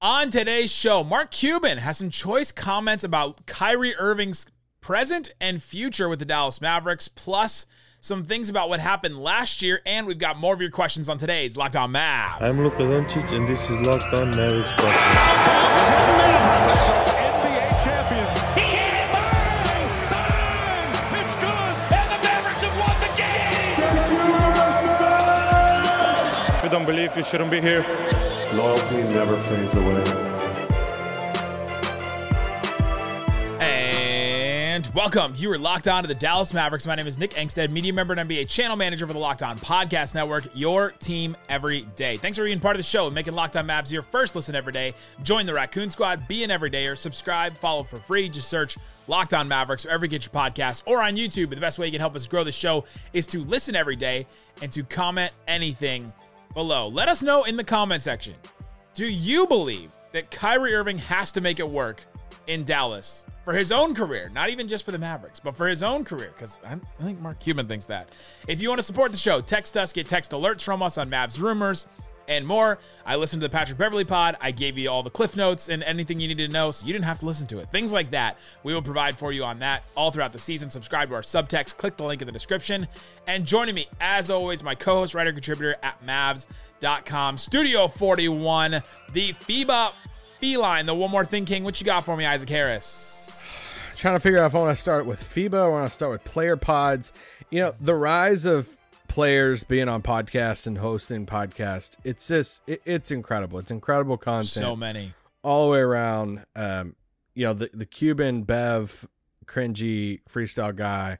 On today's show, Mark Cuban has some choice comments about Kyrie Irving's present and future with the Dallas Mavericks, plus some things about what happened last year, and we've got more of your questions on today's Locked On Mavs. I'm Luka Doncic, and this is Locked On Mavericks Podcast. NBA champions. He hits! Bang! Bang! It's good! And the Mavericks have won the game! If you don't believe, you shouldn't be here. Loyalty never fades away. And welcome. You are locked on to the Dallas Mavericks. My name is Nick Angstadt, media member and NBA channel manager for the Locked On Podcast Network, your team every day. Thanks for being part of the show and making Locked On Mavs your first listen every day. Join the Raccoon Squad, be an everydayer, subscribe, follow for free. Just search Locked On Mavericks wherever you get your podcasts or on YouTube. But the best way you can help us grow the show is to listen every day and to comment anything below. Let us know in the comment section. Do you believe that Kyrie Irving has to make it work in Dallas for his own career, not even just for the Mavericks, but for his own career? Because I think Mark Cuban thinks that. If you want to support the show, text us, get text alerts from us on Mavs rumors and more. I listened to the Patrick Beverley pod. I gave you all the cliff notes and anything you needed to know, so you didn't have to listen to it. Things like that, we will provide for you on that all throughout the season. Subscribe to our subtext, click the link in the description. And joining me, as always, my co host, writer, contributor at Mavs.com, Studio 41, the FIBA feline, the One More Thing King. What you got for me, Isaac Harris? Trying to figure out if I want to start with FIBA or I want to start with player pods. You know, the rise of players being on podcasts and hosting podcasts it's just it, it's incredible. It's incredible content. So many. all the way around um you know the the cuban bev cringy freestyle guy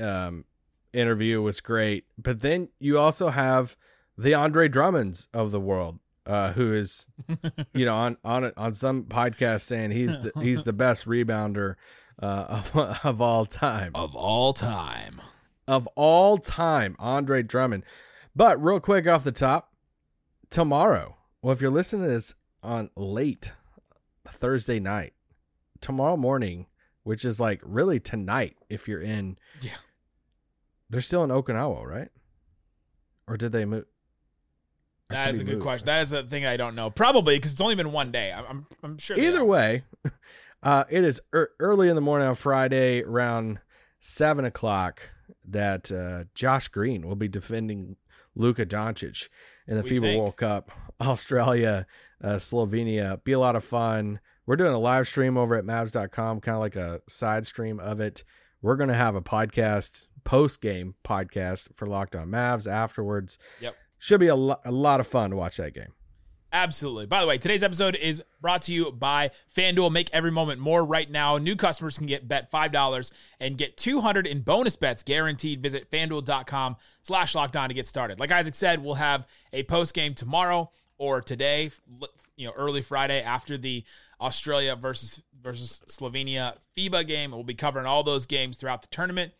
um interview was great. But then you also have the andre drummonds of the world uh who is you know on on on some podcast saying he's the, he's the best rebounder uh of, of all time. Of all time. Of all time, Andre Drummond. But real quick off the top, tomorrow, well, if you're listening to this on late Thursday night, tomorrow morning, which is like really tonight, if you're in, Yeah. they're still in Okinawa, right? Or did they move? That is a good move? question. That is a thing I don't know. Probably because it's only been one day. I'm, I'm, I'm sure. Either way, uh, it is er- early in the morning on Friday, around seven o'clock, that uh, Josh Green will be defending Luka Doncic in the We FIBA think. World Cup, Australia, uh, Slovenia. Be a lot of fun. We're doing a live stream over at Mavs.com, kind of like a side stream of it. We're going to have a podcast, post game podcast for Locked On Mavs afterwards. Yep. Should be a, lo- a lot of fun to watch that game. Absolutely. By the way, today's episode is brought to you by FanDuel. Make every moment more right now. New customers can get bet $5 and get 200 in bonus bets guaranteed. Visit fanduel.com slash locked on to get started. Like Isaac said, we'll have a post game tomorrow or today, you know, early Friday after the Australia versus versus Slovenia FIBA game. We'll be covering all those games throughout the tournament.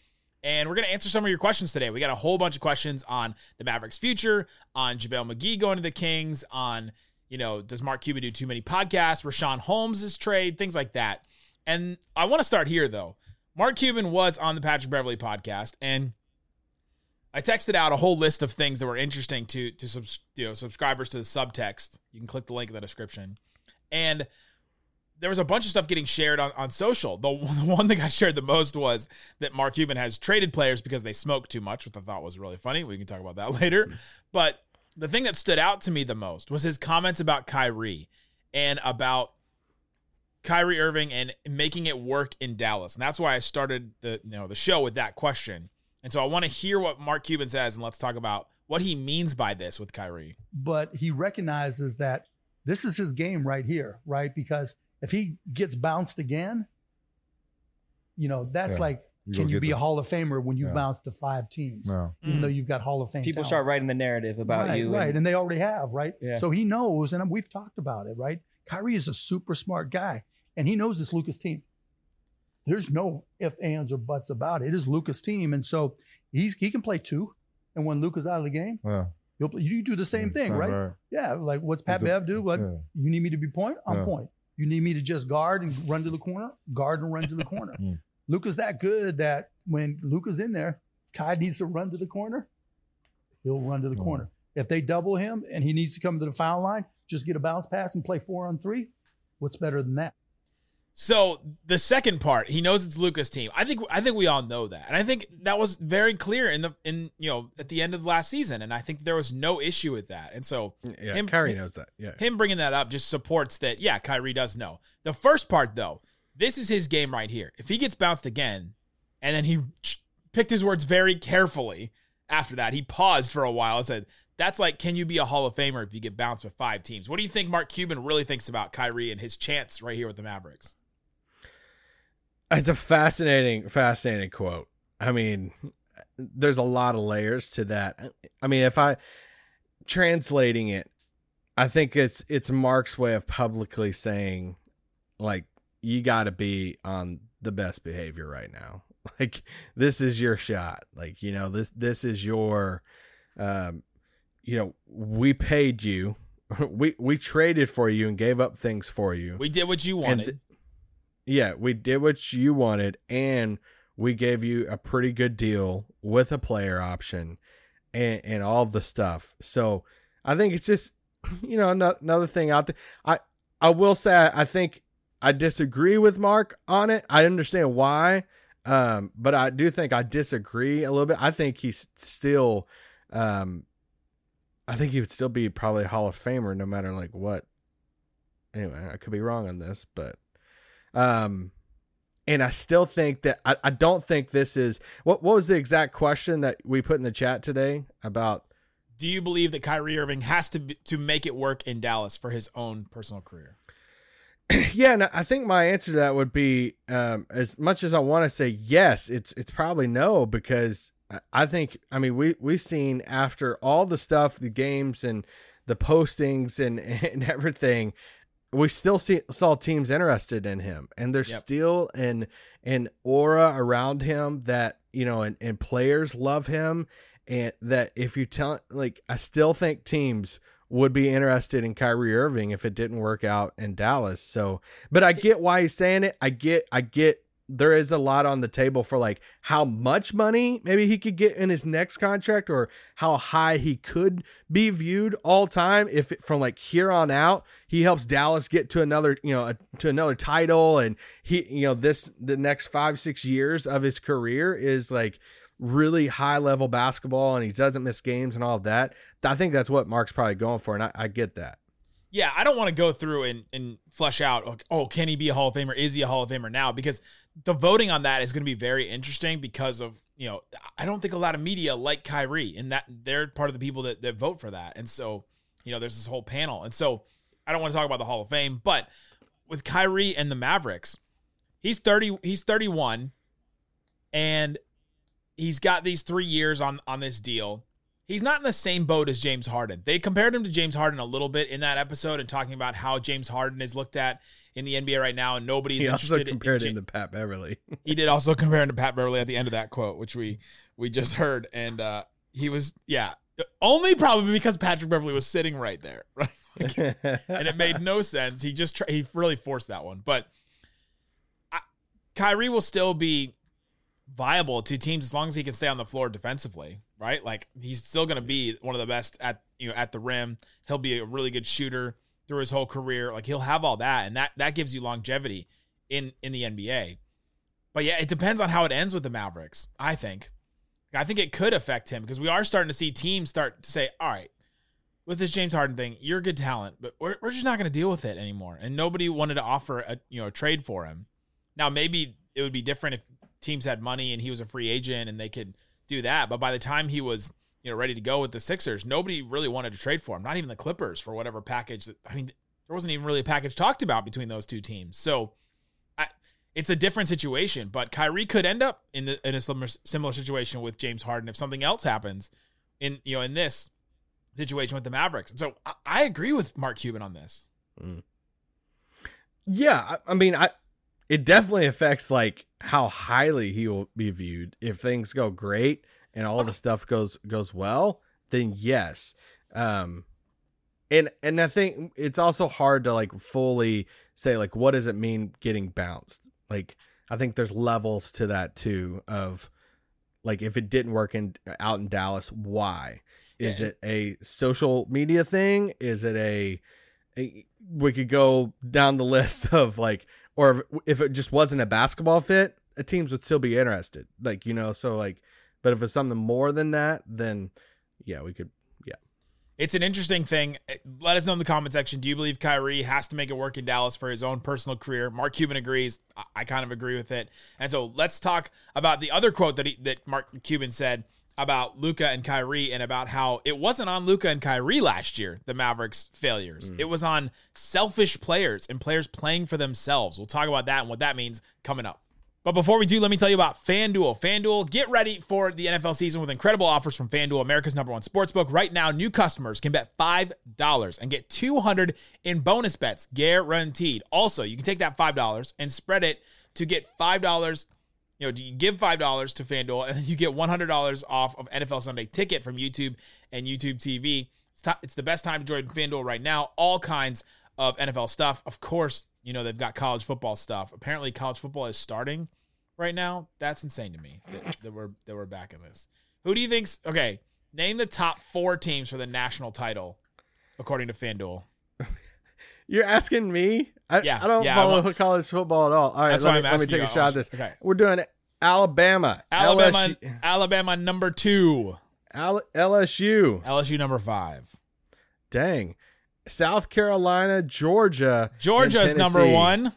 And we're going to answer some of your questions today. We got a whole bunch of questions on the Mavericks' future, on JaVale McGee going to the Kings, on, you know, does Mark Cuban do too many podcasts, Richaun Holmes' trade, things like that. And I want to start here, though. Mark Cuban was on the Patrick Beverley podcast, and I texted out a whole list of things that were interesting to to subs, you know, subscribers to the subtext. You can click the link in the description. And there was a bunch of stuff getting shared on, on social. The, the one that got shared the most was that Mark Cuban has traded players because they smoke too much, which I thought was really funny. We can talk about that later. Hmm. But the thing that stood out to me the most was his comments about Kyrie and about Kyrie Irving and making it work in Dallas. And that's why I started the you know the show with that question. And so I want to hear what Mark Cuban says and let's talk about what he means by this with Kyrie. but he recognizes that this is his game right here, right? Because if he gets bounced again, you know, that's Yeah. like, You can you get be a Hall of Famer when you Yeah. bounce to five teams, No. even Mm. though you've got Hall of Fame? People talent? start writing the narrative about right, you. right, and- and they already have, right? Yeah. So he knows, and we've talked about it, right? Kyrie is a super smart guy, and he knows it's Luka's team. There's no if, ands, or buts about it. It is Luka's team, and so he's he can play two, and when Luka's out of the game, Yeah. you'll play, you do the same thing, right? Yeah, like what's Pat Bev do? What yeah. you need me to be point? I'm Yeah. point. You need me to just guard and run to the corner? Guard and run to the corner. Luka's that good that when Luka's in there, Kai needs to run to the corner. He'll run to the Mm. corner. If they double him and he needs to come to the foul line, just get a bounce pass and play four on three. What's better than that? So the second part, he knows it's Luka's team. I think I think we all know that, and I think that was very clear in the in you know at the end of last season, and I think there was no issue with that. And so Yeah, him- Kyrie knows that. Yeah. him bringing that up just supports that. Yeah, Kyrie does know. The first part though, this is his game right here. If he gets bounced again, and then he picked his words very carefully after that, he paused for a while and said, "That's like, can you be a Hall of Famer if you get bounced with five teams?" What do you think Mark Cuban really thinks about Kyrie and his chance right here with the Mavericks? It's a fascinating, fascinating quote. I mean, there's a lot of layers to that. I mean, if I translating it, I think it's it's Mark's way of publicly saying, like, you got to be on the best behavior right now. Like, this is your shot. Like, you know, this this is your, um, you know, we paid you, we we traded for you and gave up things for you. We did what you wanted. Yeah, we did what you wanted, and we gave you a pretty good deal with a player option and and all the stuff. So I think it's just you know ano- another thing out there. I I will say I, I think I disagree with Mark on it. I understand why, um, but I do think I disagree a little bit. I think he's still, um, I think he would still be probably a Hall of Famer no matter like what. Anyway, I could be wrong on this, but um, and I still think that I, I don't think this is what what was the exact question that we put in the chat today about Do you believe that Kyrie Irving has to be, to make it work in Dallas for his own personal career? yeah, and I think my answer to that would be um, as much as I want to say yes, it's it's probably no because I- I think I mean we we've seen after all the stuff, the games and the postings and and everything, we still see saw teams interested in him, and there's Yep. still an an aura around him that you know, and and players love him, and that if you tell like I still think teams would be interested in Kyrie Irving if it didn't work out in Dallas. So, but I get why he's saying it. I get, I get there is a lot on the table for like how much money maybe he could get in his next contract or how high he could be viewed all time if from like here on out he helps Dallas get to another, you know, to another title and he, you know, this the next 5 6 years of his career is like really high level basketball and he doesn't miss games and all of that. I think that's what Mark's probably going for, and I, I get that. Yeah, I don't want to go through and, and flesh out, oh, can he be a Hall of Famer? Is he a Hall of Famer now? Because the voting on that is going to be very interesting because of, you know, I don't think a lot of media like Kyrie, and that they're part of the people that, that vote for that. And so, you know, there's this whole panel. And so I don't want to talk about the Hall of Fame, but with Kyrie and the Mavericks, he's 30, he's 31, and he's got these three years on on this deal. He's not in the same boat as James Harden. They compared him to James Harden a little bit in that episode and talking about how James Harden is looked at in the NBA right now, and nobody's He also compared in, him to Pat Beverley. he did also compare him to Pat Beverley at the end of that quote, which we we just heard, and uh, he was yeah, only probably because Patrick Beverley was sitting right there, right? Like, and it made no sense. He just try, he really forced that one, but I, Kyrie will still be viable to teams as long as he can stay on the floor defensively, right? Like he's still going to be one of the best at you know at the rim. He'll be a really good shooter through his whole career. Like he'll have all that, and that that gives you longevity in in the NBA. But yeah, it depends on how it ends with the Mavericks. I think. I think it could affect him because we are starting to see teams start to say, "All right, with this James Harden thing, you're a good talent, but we're, we're just not going to deal with it anymore." And nobody wanted to offer a you know a trade for him. Now maybe it would be different if teams had money and he was a free agent and they could do that. But by the time he was you know ready to go with the Sixers, nobody really wanted to trade for him. Not even the Clippers for whatever package. That, I mean, there wasn't even really a package talked about between those two teams. So. I, it's a different situation, but Kyrie could end up in the, in a similar similar situation with James Harden if something else happens in you know in this situation with the Mavericks. And so I, I agree with Mark Cuban on this. Mm. yeah, I, I mean, I it definitely affects like how highly he will be viewed if things go great and all the stuff goes goes well. Then yes, um, and and I think it's also hard to like fully say like what does it mean getting bounced. Like I think there's levels to that too of like if it didn't work in out in Dallas, why? Is Yeah. it a social media thing? Is it a eh, we could go down the list of like, or if it just wasn't a basketball fit, teams would still be interested. Like you know, so like, but if it's something more than that, then yeah, we could. Yeah, It's an interesting thing. Uh, let us know in the comment section. Do you believe Kyrie has to make it work in Dallas for his own personal career? Mark Cuban agrees. I, kind of agree with it. And so let's talk about the other quote that he, that Mark Cuban said about Luka and Kyrie and about how it wasn't on Luka and Kyrie last year, the Mavericks failures. Mm. It was on selfish players and players playing for themselves. We'll talk about that and what that means coming up. But before we do, let me tell you about FanDuel. FanDuel, get ready for the NFL season with incredible offers from FanDuel, America's number one sportsbook. Right now, new customers can bet $5 and get 200 in bonus bets guaranteed. Also, you can take that $5 and spread it to get $5 you know, you give five dollars to FanDuel, and you get one hundred dollars off of NFL Sunday Ticket from YouTube and YouTube TV. It's, ti- it's the best time to join FanDuel right now. All kinds of NFL stuff. Of course, you know they've got college football stuff. Apparently, college football is starting right now. That's insane to me that, that we're that we're back in this. Who do you think's okay? Name the top four teams for the national title, according to FanDuel. you're asking me. I, Yeah, I don't yeah, I follow want- college football at all. All right, That's let me, let me take you. a shot at this. Okay. We're doing Alabama, Alabama, LSU, Alabama number two, Al- LSU. LSU number five. Dang. South Carolina, Georgia. Georgia is number one.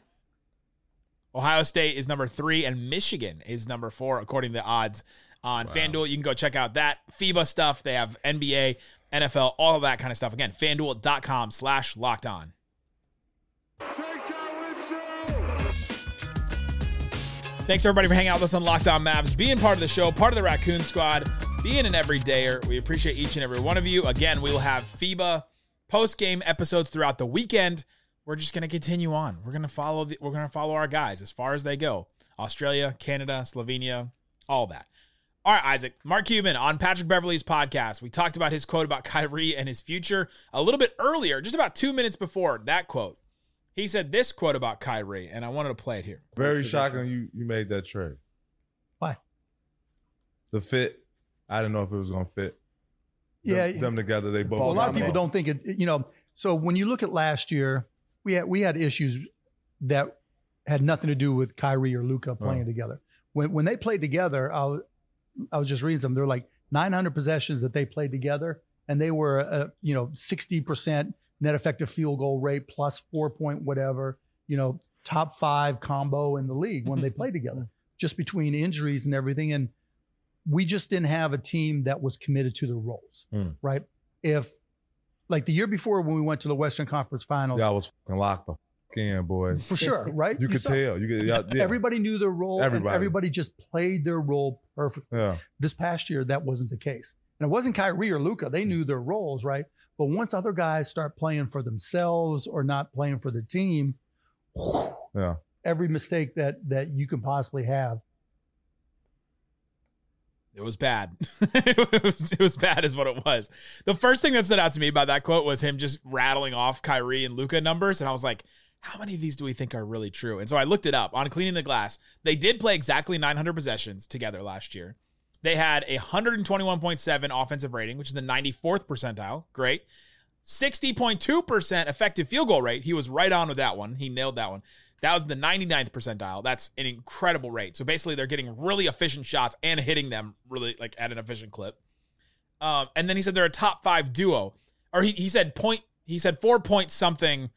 Ohio State is number three, and Michigan is number four, according to the odds on FanDuel. You can go check out that FIBA stuff. They have NBA, NFL, all of that kind of stuff. Again, fanduel.com slash locked on. Thanks everybody for hanging out with us on Locked On Mavs, being part of the show, part of the Raccoon Squad, being an everydayer. We appreciate each and every one of you. Again, we will have FIBA post game episodes throughout the weekend. We're just going to continue on. We're going to follow the, we're going to follow our guys as far as they go. Australia, Canada, Slovenia, all that. All right, Isaac. Mark Cuban on Patrick Beverley's podcast. We talked about his quote about Kyrie and his future a little bit earlier, just about two minutes before that quote. He said this quote about Kyrie, and I wanted to play it here. Very shocking you you made that trade. Why? The fit, I didn't know if it was gonna fit. Them- Yeah, them, together, they both. Well, a lot of people don't think it. You know, so when you look at last year, we had we had issues that had nothing to do with Kyrie or Luka playing Oh. together. When when they played together, I was I was just reading some. They're like 900 possessions that they played together, and they were uh, you know 60 percent net effective field goal rate plus four point whatever. You know, top five combo in the league when they played together. Just between injuries and everything, and we just didn't have a team that was committed to their roles, Hmm. right? If like the year before when we went to the Western Conference Finals, Y'all was fucking locked the fuck in, boy. for sure, right? You could saw- tell. You could. Yeah. Everybody knew their role. Everybody. Everybody. Just played their role perfectly. Yeah. This past year, that wasn't the case. And it wasn't Kyrie or Luka. They knew their roles, right? But once other guys start playing for themselves or not playing for the team, Yeah. every mistake that that you can possibly have. It was bad. it, was, it was bad, is what it was. The first thing that stood out to me about that quote was him just rattling off Kyrie and Luka numbers, and I was like, "How many of these do we think are really true?" And so I looked it up on cleaning the glass. They did play exactly 900 possessions together last year. They had a 121.7 offensive rating, which is the 94th percentile. Great. 60.2% effective field goal rate. He was right on with that one. He nailed that one. That was the 99th percentile. That's an incredible rate. So basically, they're getting really efficient shots and hitting them really like at an efficient clip. Um, and then he said they're a top five duo, or he, he said point. He said four point something, you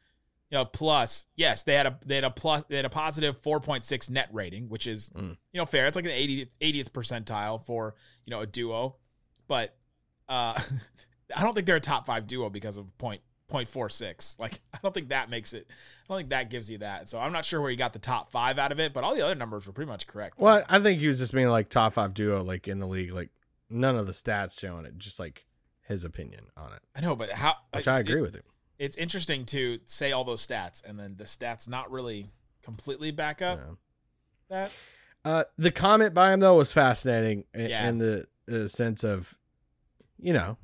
know, plus. Yes, they had a they had a plus they had a positive four point six net rating, which is Mm. you know fair. It's like an 80th, 80th percentile for you know a duo, but uh, I don't think they're a top five duo because of point point four six. Like I don't think that makes it. I don't think that gives you that. So I'm not sure where he got the top five out of it, but all the other numbers were pretty much correct. Well, I think he was just being like top five duo, like in the league. Like none of the stats showing it, just like his opinion on it, I know, but how? which I agree it- with him. It's interesting to say all those stats and then the stats not really completely back up Yeah. that. Uh, the comment by him though was fascinating in, Yeah. in the, the sense of, you know,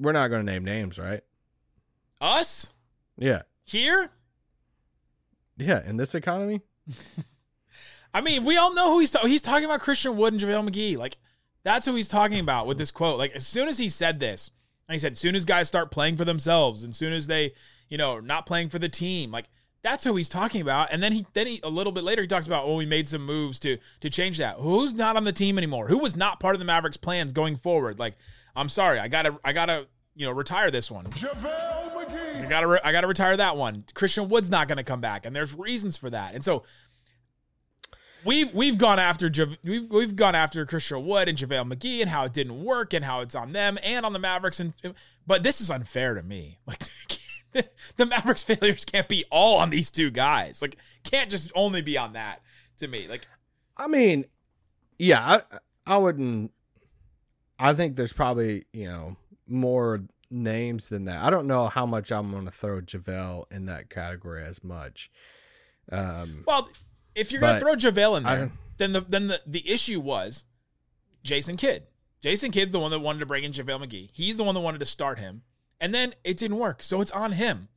we're not going to name names, right? Us Yeah, here. yeah. In this economy, I mean, we all know who he's talking. He's talking about Christian Wood and JaVale McGee. Like that's who he's talking about with this quote. Like as soon as he said this, And he said, as soon as guys start playing for themselves, and soon as they, you know, not playing for the team, like that's who he's talking about. And then he then he a little bit later he talks about, oh, we made some moves to to change that. Who's not on the team anymore? Who was not part of the Mavericks plans going forward? Like, I'm sorry, I gotta I gotta you know retire this one. JaVale McGee. I gotta re- I gotta retire that one. Christian Wood's not gonna come back, and there's reasons for that. And so we've we've gone after Ja- we've we've gone after Christian Wood and JaVale McGee and how it didn't work and how it's on them and on the Mavericks. And but this is unfair to me. Like the Mavericks failures can't be all on these two guys. Like can't just only be on that to me. Like I mean, yeah, I, I wouldn't. I think there's probably you know more names than that. I don't know how much I'm going to throw JaVale in that category as much. Um, Well, if you're gonna throw JaVale in there, I- then the then the, the issue was Jason Kidd. Jason Kidd's the one that wanted to bring in JaVale McGee. He's the one that wanted to start him. And then it didn't work. So it's on him.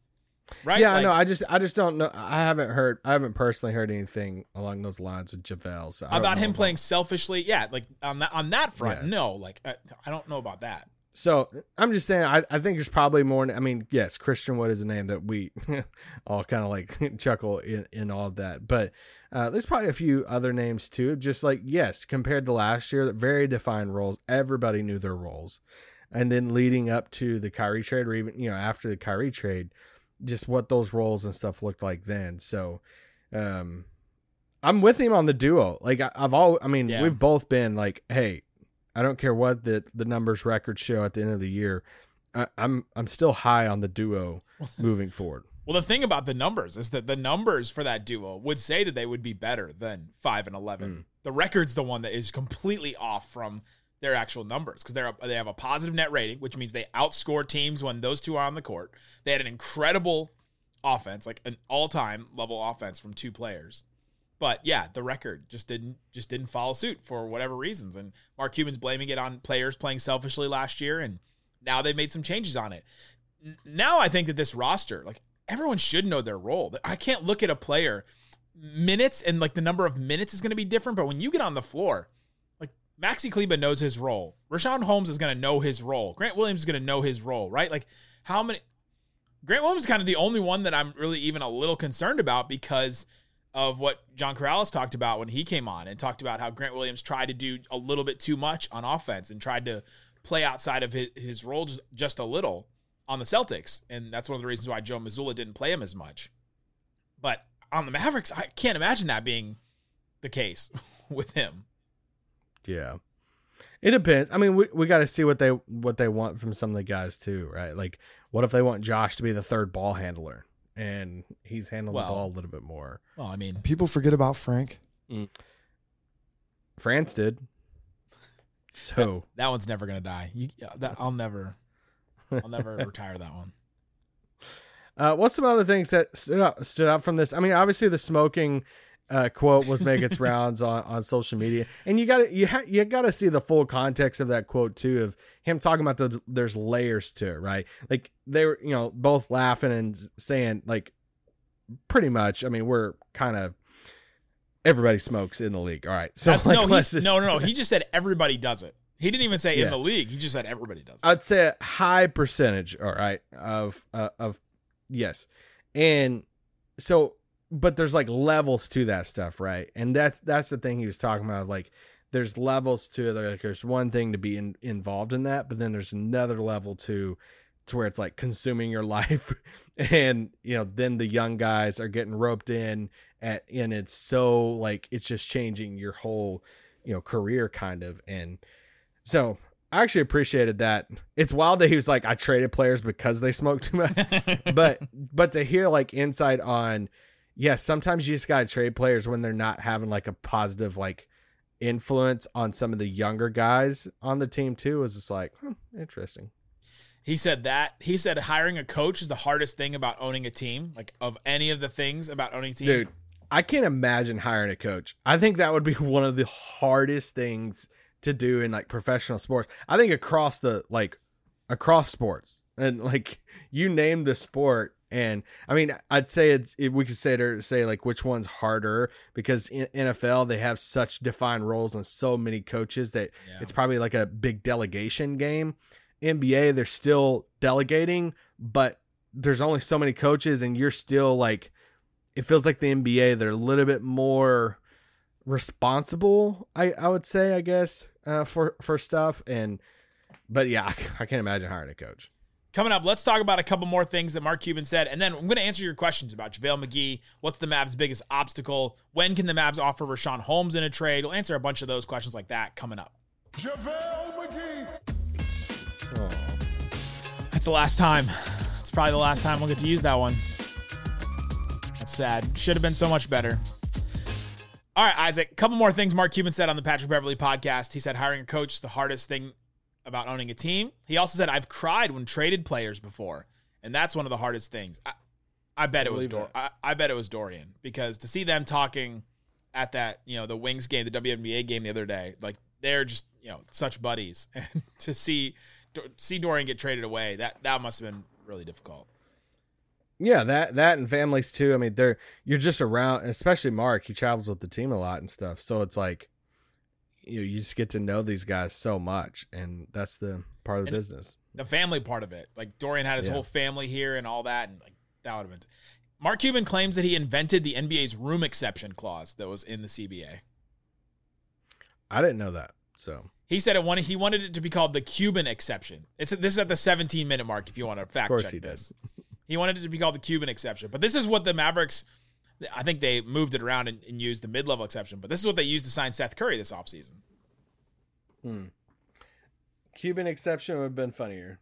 Right? yeah, Like, no, I just I just don't know. I haven't heard. I haven't personally heard anything along those lines with JaVale. So about him playing selfishly. Yeah, like on that on that front, Yeah. no. Like I, I don't know about that. So I'm just saying, I, I think there's probably more. I mean, yes, Christian Wood is a name that we all kind of like chuckle in, in all of that. But uh, there's probably a few other names too. Just like, yes, compared to last year, very defined roles. Everybody knew their roles. And then leading up to the Kyrie trade, or even, you know, after the Kyrie trade, just what those roles and stuff looked like then. So, um, I'm with him on the duo. Like I, I've all, I mean, Yeah. we've both been like, hey, I don't care what the the numbers records show at the end of the year. I, I'm I'm still high on the duo moving forward. Well, the thing about the numbers is that the numbers for that duo would say that they would be better than five and eleven. The record's the one that is completely off from their actual numbers because they're they have a positive net rating, which means they outscore teams when those two are on the court. They had an incredible offense, like an all time level offense from two players. But yeah, the record just didn't just didn't follow suit for whatever reasons. And Mark Cuban's blaming it on players playing selfishly last year, and now they've made some changes on it. Now I think that this roster, like everyone should know their role. I can't look at a player minutes and like the number of minutes is going to be different, but when you get on the floor, Maxi Kleber knows his role. Richaun Holmes is going to know his role. Grant Williams is going to know his role, right? Like how many Grant Williams is kind of the only one that I'm really even a little concerned about because of what John Karalis talked about when he came on and talked about how Grant Williams tried to do a little bit too much on offense and tried to play outside of his, his role just, just a little on the Celtics. And that's one of the reasons why Joe Mazzulla didn't play him as much. But on the Mavericks, I can't imagine that being the case with him. Yeah. It depends. I mean, we, we got to see what they what they want from some of the guys too, right? Like, what if they want Josh to be the third ball handler and he's handling Well- the ball a little bit more? Well, I mean, People forget about Frank. France did. So that one's never gonna die. You, that, I'll never, I'll never retire that one. Uh, what's some other things that stood out, stood out from this? I mean, obviously the smoking uh, quote was making its rounds on, on social media, and you got to you ha- you got to see the full context of that quote too, of him talking about the there's layers to it, right? Like they were, you know, both laughing and saying like, pretty much. I mean, we're kind of everybody smokes in the league, all right? So like, no, just- no, no, no. He just said everybody does it. He didn't even say Yeah. in the league. He just said everybody does it. I'd say a high percentage, all right, of uh, of yes, and so, but there's like levels to that stuff, right? And that's that's the thing he was talking about. Like, there's levels to it. Like, there's one thing to be in, involved in that, but then there's another level to to where it's like consuming your life, and you know, then the young guys are getting roped in, at and it's so like it's just changing your whole you know career kind of and so I actually appreciated that. It's wild that he was like, I traded players because they smoked too much. but but to hear like insight on yes, sometimes you just gotta trade players when they're not having like a positive like influence on some of the younger guys on the team too Is just like hmm, interesting. He said that. He said hiring a coach is the hardest thing about owning a team. Like of any of the things about owning a team. Dude, I can't imagine hiring a coach. I think that would be one of the hardest things to do in like professional sports. I think across the like across sports and like you name the sport and I mean I'd say it's if we could say to say like which one's harder because in NFL they have such defined roles and so many coaches that Yeah. it's probably like a big delegation game NBA, they're still delegating, but there's only so many coaches, and you're still like, it feels like the NBA, they're a little bit more responsible. I I would say, I guess, uh, for for stuff, and but yeah, I can't imagine hiring a coach. Coming up, let's talk about a couple more things that Mark Cuban said, and then I'm going to answer your questions about JaVale McGee. What's the Mavs' biggest obstacle? When can the Mavs offer Richaun Holmes in a trade? We'll answer a bunch of those questions like that coming up. JaVale McGee. Oh. That's the last time. It's probably the last time we'll get to use that one. That's sad. Should have been so much better. All right, Isaac. A couple more things Mark Cuban said on the Patrick Beverley podcast. He said hiring a coach is the hardest thing about owning a team. He also said I've cried when traded players before, and that's one of the hardest things. I, I bet it was Dor- I, I bet it was Dorian because to see them talking at that you know the Wings game, the WNBA game the other day, like they're just you know such buddies, and to see see Dorian get traded away, that that must have been really difficult. Yeah, that that and families too. I mean, they're you're just around, especially Mark. He travels with the team a lot and stuff, so it's like you know, you just get to know these guys so much, and that's the part of the And- business. the family part of it. Like Dorian had his Yeah. whole family here and all that, and like that would have been. Mark Cuban claims that he invented the NBA's room exception clause that was in the CBA. I didn't know that, so He said it wanted he wanted it to be called the Cuban exception. It's this is at the 17 minute mark if you want to fact course check he did. this. He wanted it to be called the Cuban exception, but this is what the Mavericks. I think they moved it around and, and used the mid level exception, but this is what they used to sign Seth Curry this offseason. Cuban exception would have been funnier.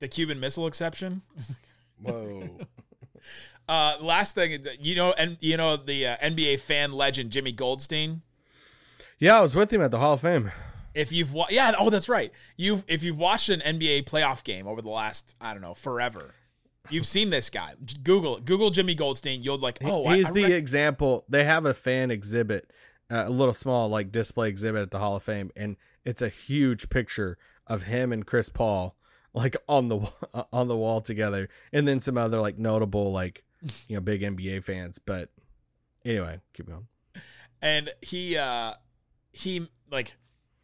The Cuban missile exception. Whoa, Uh, last thing, you know, and you know the uh, NBA fan legend Jimmy Goldstein. yeah, I was with him at the Hall of Fame. if you've wa- yeah oh that's right you if you've watched an NBA playoff game over the last I don't know forever you've seen this guy Google. Google Jimmy Goldstein you'll like oh he's I the rec- example. They have a fan exhibit, uh, a little small like display exhibit at the Hall of Fame, and it's a huge picture of him and Chris Paul like on the on the wall together, and then some other like notable like you know big NBA fans. But anyway, keep going. and he uh he like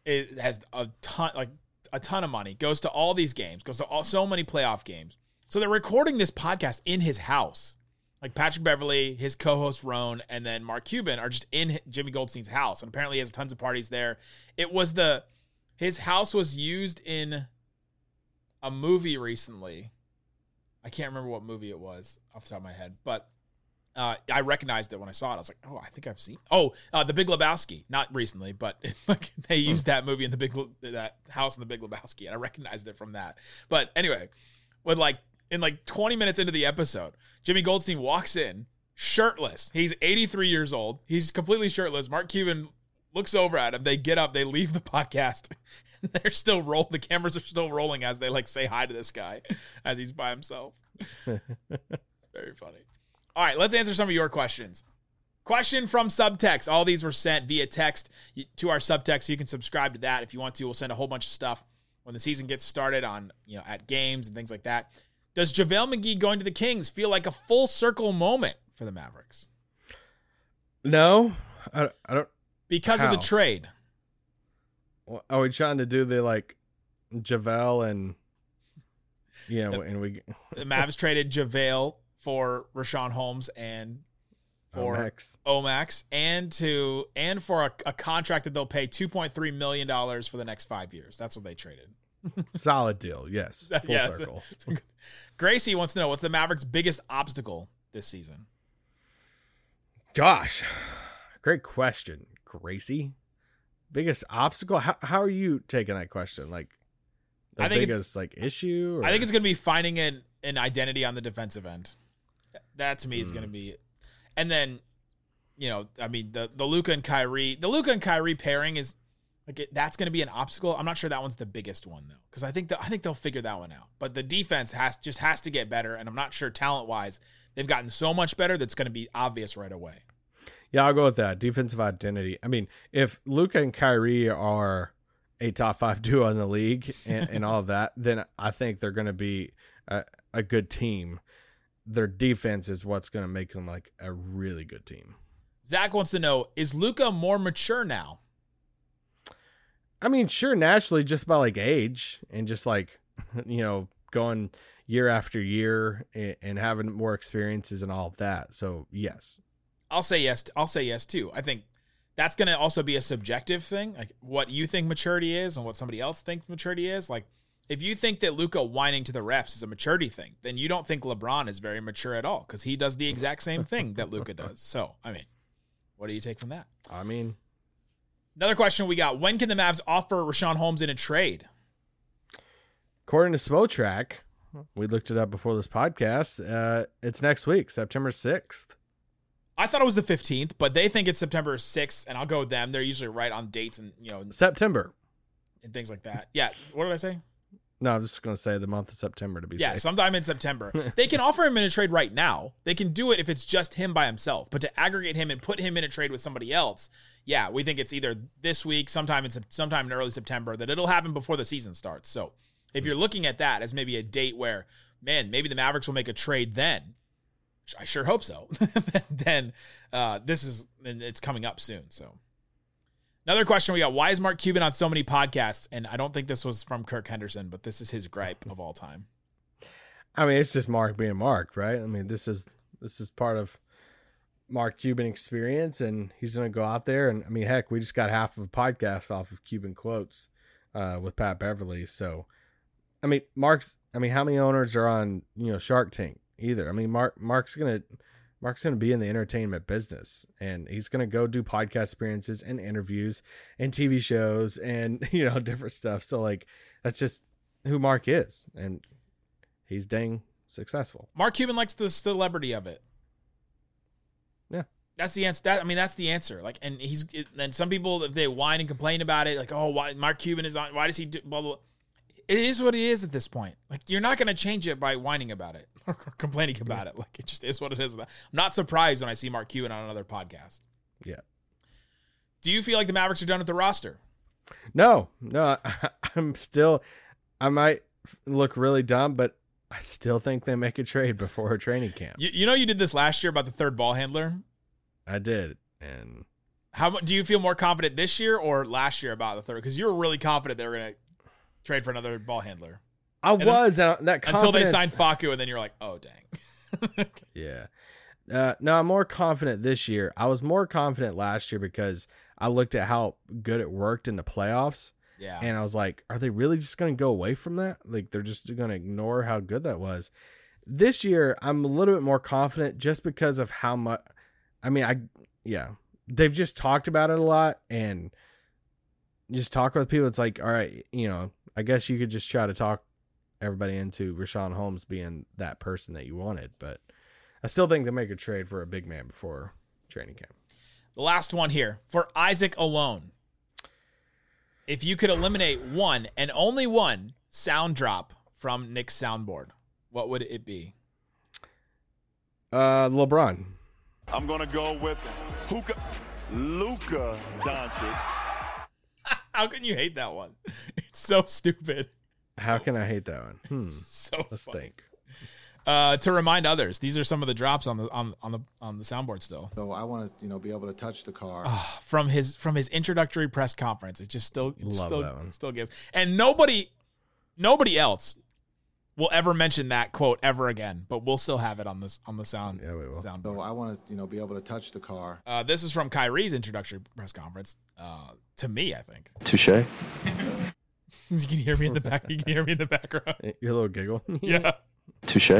it has a ton like a ton of money goes to all these games goes to all, so many playoff games so they're recording this podcast in his house like Patrick Beverley, his co-host Rone, and then Mark Cuban are just in Jimmy Goldstein's house, and apparently he has tons of parties there. It was the his house was used in a movie recently. I can't remember what movie it was off the top of my head, but uh, I recognized it when I saw it. I was like, "Oh, I think I've seen." Oh, uh, The Big Lebowski. Not recently, but like they used that movie in the Big Le- that house in The Big Lebowski, and I recognized it from that. But anyway, with like in like 20 minutes into the episode, Jimmy Goldstein walks in shirtless. He's 83 years old. He's completely shirtless. Mark Cuban looks over at him. They get up. They leave the podcast. They're still roll. The cameras are still rolling as they like say hi to this guy as he's by himself. it's very funny. All right, let's answer some of your questions. Question from subtext. All these were sent via text to our subtext. You can subscribe to that if you want to. We'll send a whole bunch of stuff when the season gets started on, you know, at games and things like that. Does JaVale McGee going to the Kings feel like a full circle moment for the Mavericks? No, I, I don't. Because of the How? trade. Are we trying to do the like JaVale and know, The- and we The Mavs traded JaVale for Richaun Holmes and for Omax. Omax and to and for a, a contract that they'll pay two point three million dollars for the next five years. That's what they traded. Solid deal? Yes, full Yeah, it's a- circle. Gracie wants to know what's the Mavericks' biggest obstacle this season. Gosh, great question, Gracie. Biggest obstacle? How how are you taking that question? Like the I think it's- biggest like issue? I think it's going to be finding an an identity on the defensive end. That to me is going to hmm. be, and then, you know, I mean the the Luka and Kyrie, the Luka and Kyrie pairing is like it, that's going to be an obstacle. I'm not sure that one's the biggest one though, because I think that I think they'll figure that one out. But the defense has just has to get better, and I'm not sure talent wise they've gotten so much better that's going to be obvious right away. Yeah, I'll go with that. Defensive identity. I mean, if Luka and Kyrie are a top five duo in the league and, and all of that, then I think they're going to be a, a good team. Their defense is what's going to make them like a really good team. Zach wants to know: Is Luka more mature now? I mean, sure, naturally, just by like age and just like, you know, going year after year and, and having more experiences and all of that. So, yes. I'll say yes. I'll say yes too. I think that's going to also be a subjective thing, like what you think maturity is and what somebody else thinks maturity is. Like, if you think that Luka whining to the refs is a maturity thing, then you don't think LeBron is very mature at all because he does the exact same thing that Luka does. So, I mean, what do you take from that? I mean, Another question we got: When can the Mavs offer Richaun Holmes in a trade? according to Spotrac, we looked it up before this podcast. Uh, it's next week, September 6th. I thought it was the fifteenth, but they think it's September sixth, and I'll go with them. They're usually right on dates and you know September. and things like that. Yeah. What did I say? No, I'm just going to say the month of September to be safe. Yeah, safe. sometime in September. they can offer him in a trade right now. They can do it if it's just him by himself. But to aggregate him and put him in a trade with somebody else, yeah, we think it's either this week, sometime in sometime in early September, that it'll happen before the season starts. So if you're looking at that as maybe a date where, man, maybe the Mavericks will make a trade then, I sure hope so. then uh, this is and it's coming up soon. So. Another question we got: Why is Mark Cuban on so many podcasts? And I don't think this was from Kirk Henderson, but this is his gripe of all time. I mean, it's just Mark being Mark, right? I mean, this is this is part of Mark Cuban experience, and he's going to go out there and I mean, heck, we just got half of a podcast off of Cuban quotes uh, with Pat Beverley. So, I mean, Mark's. I mean, how many owners are on you know Shark Tank? Either. I mean, Mark Mark's gonna Mark's gonna be in the entertainment business, and he's gonna go do podcast experiences and interviews and TV shows and you know different stuff. So like, that's just who Mark is, and he's dang successful. Mark Cuban likes the celebrity of it. Yeah. That's the answer. That I mean, that's the answer. Like, and he's and some people if they whine and complain about it, like, oh, why Mark Cuban is on? Why does he do blah blah? It is what it is at this point. Like, you're not going to change it by whining about it or complaining about it. Like, it just is what it is. I'm not surprised when I see Mark Cuban on another podcast. Yeah. Do you feel like the Mavericks are done with the roster? No, no, I'm still. I might look really dumb, but I still think they make a trade before a training camp. You, you know, you did this last year about the third ball handler. I did, and How do you feel more confident this year or last year about the third? Because you were really confident they were going to trade for another ball handler I then- was uh, that until they signed Facu, and then you're like, oh dang. Yeah. Uh, no, I'm more confident this year. I was more confident last year because I looked at how good it worked in the playoffs, yeah. and I was like, are they really just going to go away from that? Like they're just going to ignore how good that was. This year, I'm a little bit more confident just because of how much. I mean, I yeah, they've just talked about it a lot, and just talk with people. It's like, all right, you know, I guess you could just try to talk everybody into Richaun Holmes being that person that you wanted, but I still think they make a trade for a big man before training camp. the last one here for Isaac alone. If you could eliminate one and only one sound drop from Nick's soundboard, what would it be? Uh, LeBron. I'm gonna go with Luka, Luka Doncic. How can you hate that one? It's so stupid. How can I hate that one? Hmm. So Let's funny. think. Uh, to remind others, these are some of the drops on the on, on the on the soundboard still. So I want to, you know, be able to touch the car. Ah, from his from his introductory press conference. It just still it Love still, that one. still gives. And nobody nobody else will ever mention that quote ever again, but we'll still have it on this on the sound Yeah, we will. So soundboard. I want to, you know, be able to touch the car. Uh, this is from Kyrie's introductory press conference. Uh, to me, I think Touche. you can hear me in the back. You can hear me in the background. Your little giggle. Yeah, Touche.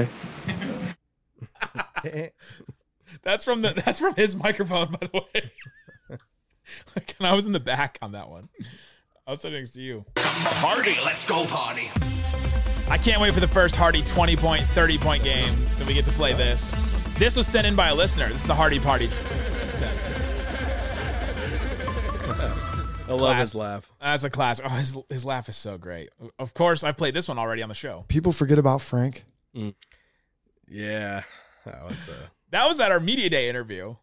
that's from the that's from his microphone, by the way. like, and I was in the back on that one. I was sitting next to you. Party, let's go party. I can't wait for the first Hardy 20 point, 30 point game that we get to play this. This was sent in by a listener. This is the Hardy Party. I love Class. his laugh. That's a class. Oh, his, his laugh is so great. Of course, I played this one already on the show. People forget about Frank. Yeah. That was, uh, That was at our media day interview,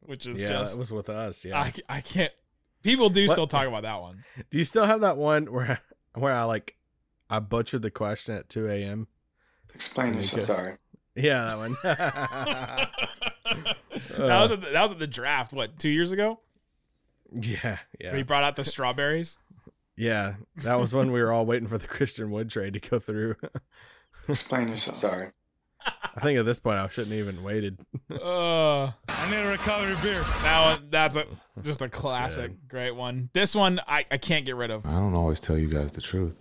which is yeah, just that was with us. Yeah. I, I can't. People do What? still talk about that one. Do you still have that one where where I like I butchered the question at 2 a.m.? Explain yourself. Sorry. Yeah, that one. that Uh. was at the, that was at the draft. What two years ago? yeah, yeah. he yeah. brought out the strawberries. Yeah, that was when we were all waiting for the Christian Wood trade to go through. Explain yourself. Sorry. I think at this point I shouldn't even waited. Uh, I need a recovery beer. that one, that's a just a classic, great one. This one I, I can't get rid of. I don't always tell you guys the truth.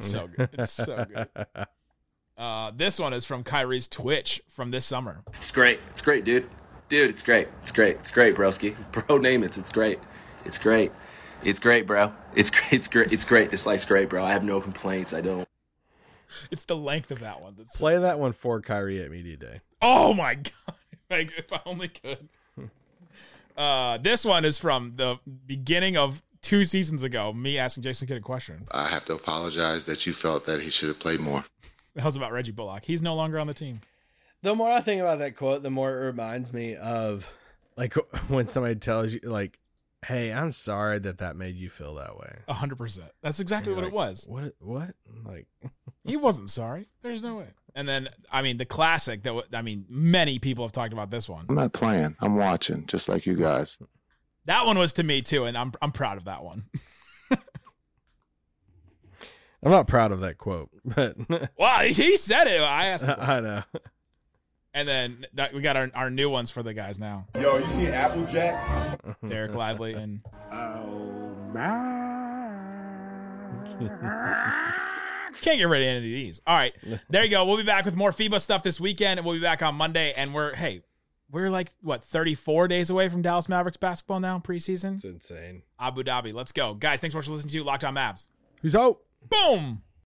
So good. It's so good. Uh, this one is from Kyrie's Twitch from this summer. It's great. It's great, dude. Dude, it's great. It's great. It's great, broski. Bro, name it. It's great. It's great. It's great, bro. It's great. It's great. It's great. This life's great, bro. I have no complaints. I don't. It's the length of that one. That's so- Play that one for Kyrie at media day. oh my god! Like if I only could. Uh, this one is from the beginning of two seasons ago. Me asking Jason Kidd a question. I have to apologize that you felt that he should have played more. That was about Reggie Bullock. He's no longer on the team. The more I think about that quote, the more it reminds me of like when somebody tells you, like, "Hey, I'm sorry that that made you feel that way." A hundred percent. That's exactly what like, it was. What? What? Like, He wasn't sorry. There's no way. And then, I mean, the classic that I mean, many people have talked about this one. I'm not playing. I'm watching, just like you guys. That one was to me too, and I'm I'm proud of that one. I'm not proud of that quote, but Wow, he said it. I asked. him. I know. And then that, we got our, our new ones for the guys now. Yo, you see Apple Jacks? Dereck Lively and Oh my. can't get rid of any of these. All right, there you go. We'll be back with more FIBA stuff this weekend, and we'll be back on Monday. And we're hey, we're like what 34 days away from Dallas Mavericks basketball now preseason. It's insane. Abu Dhabi. Let's go, guys. Thanks so much for listening to Locked On Mavs. Who's out? Boom.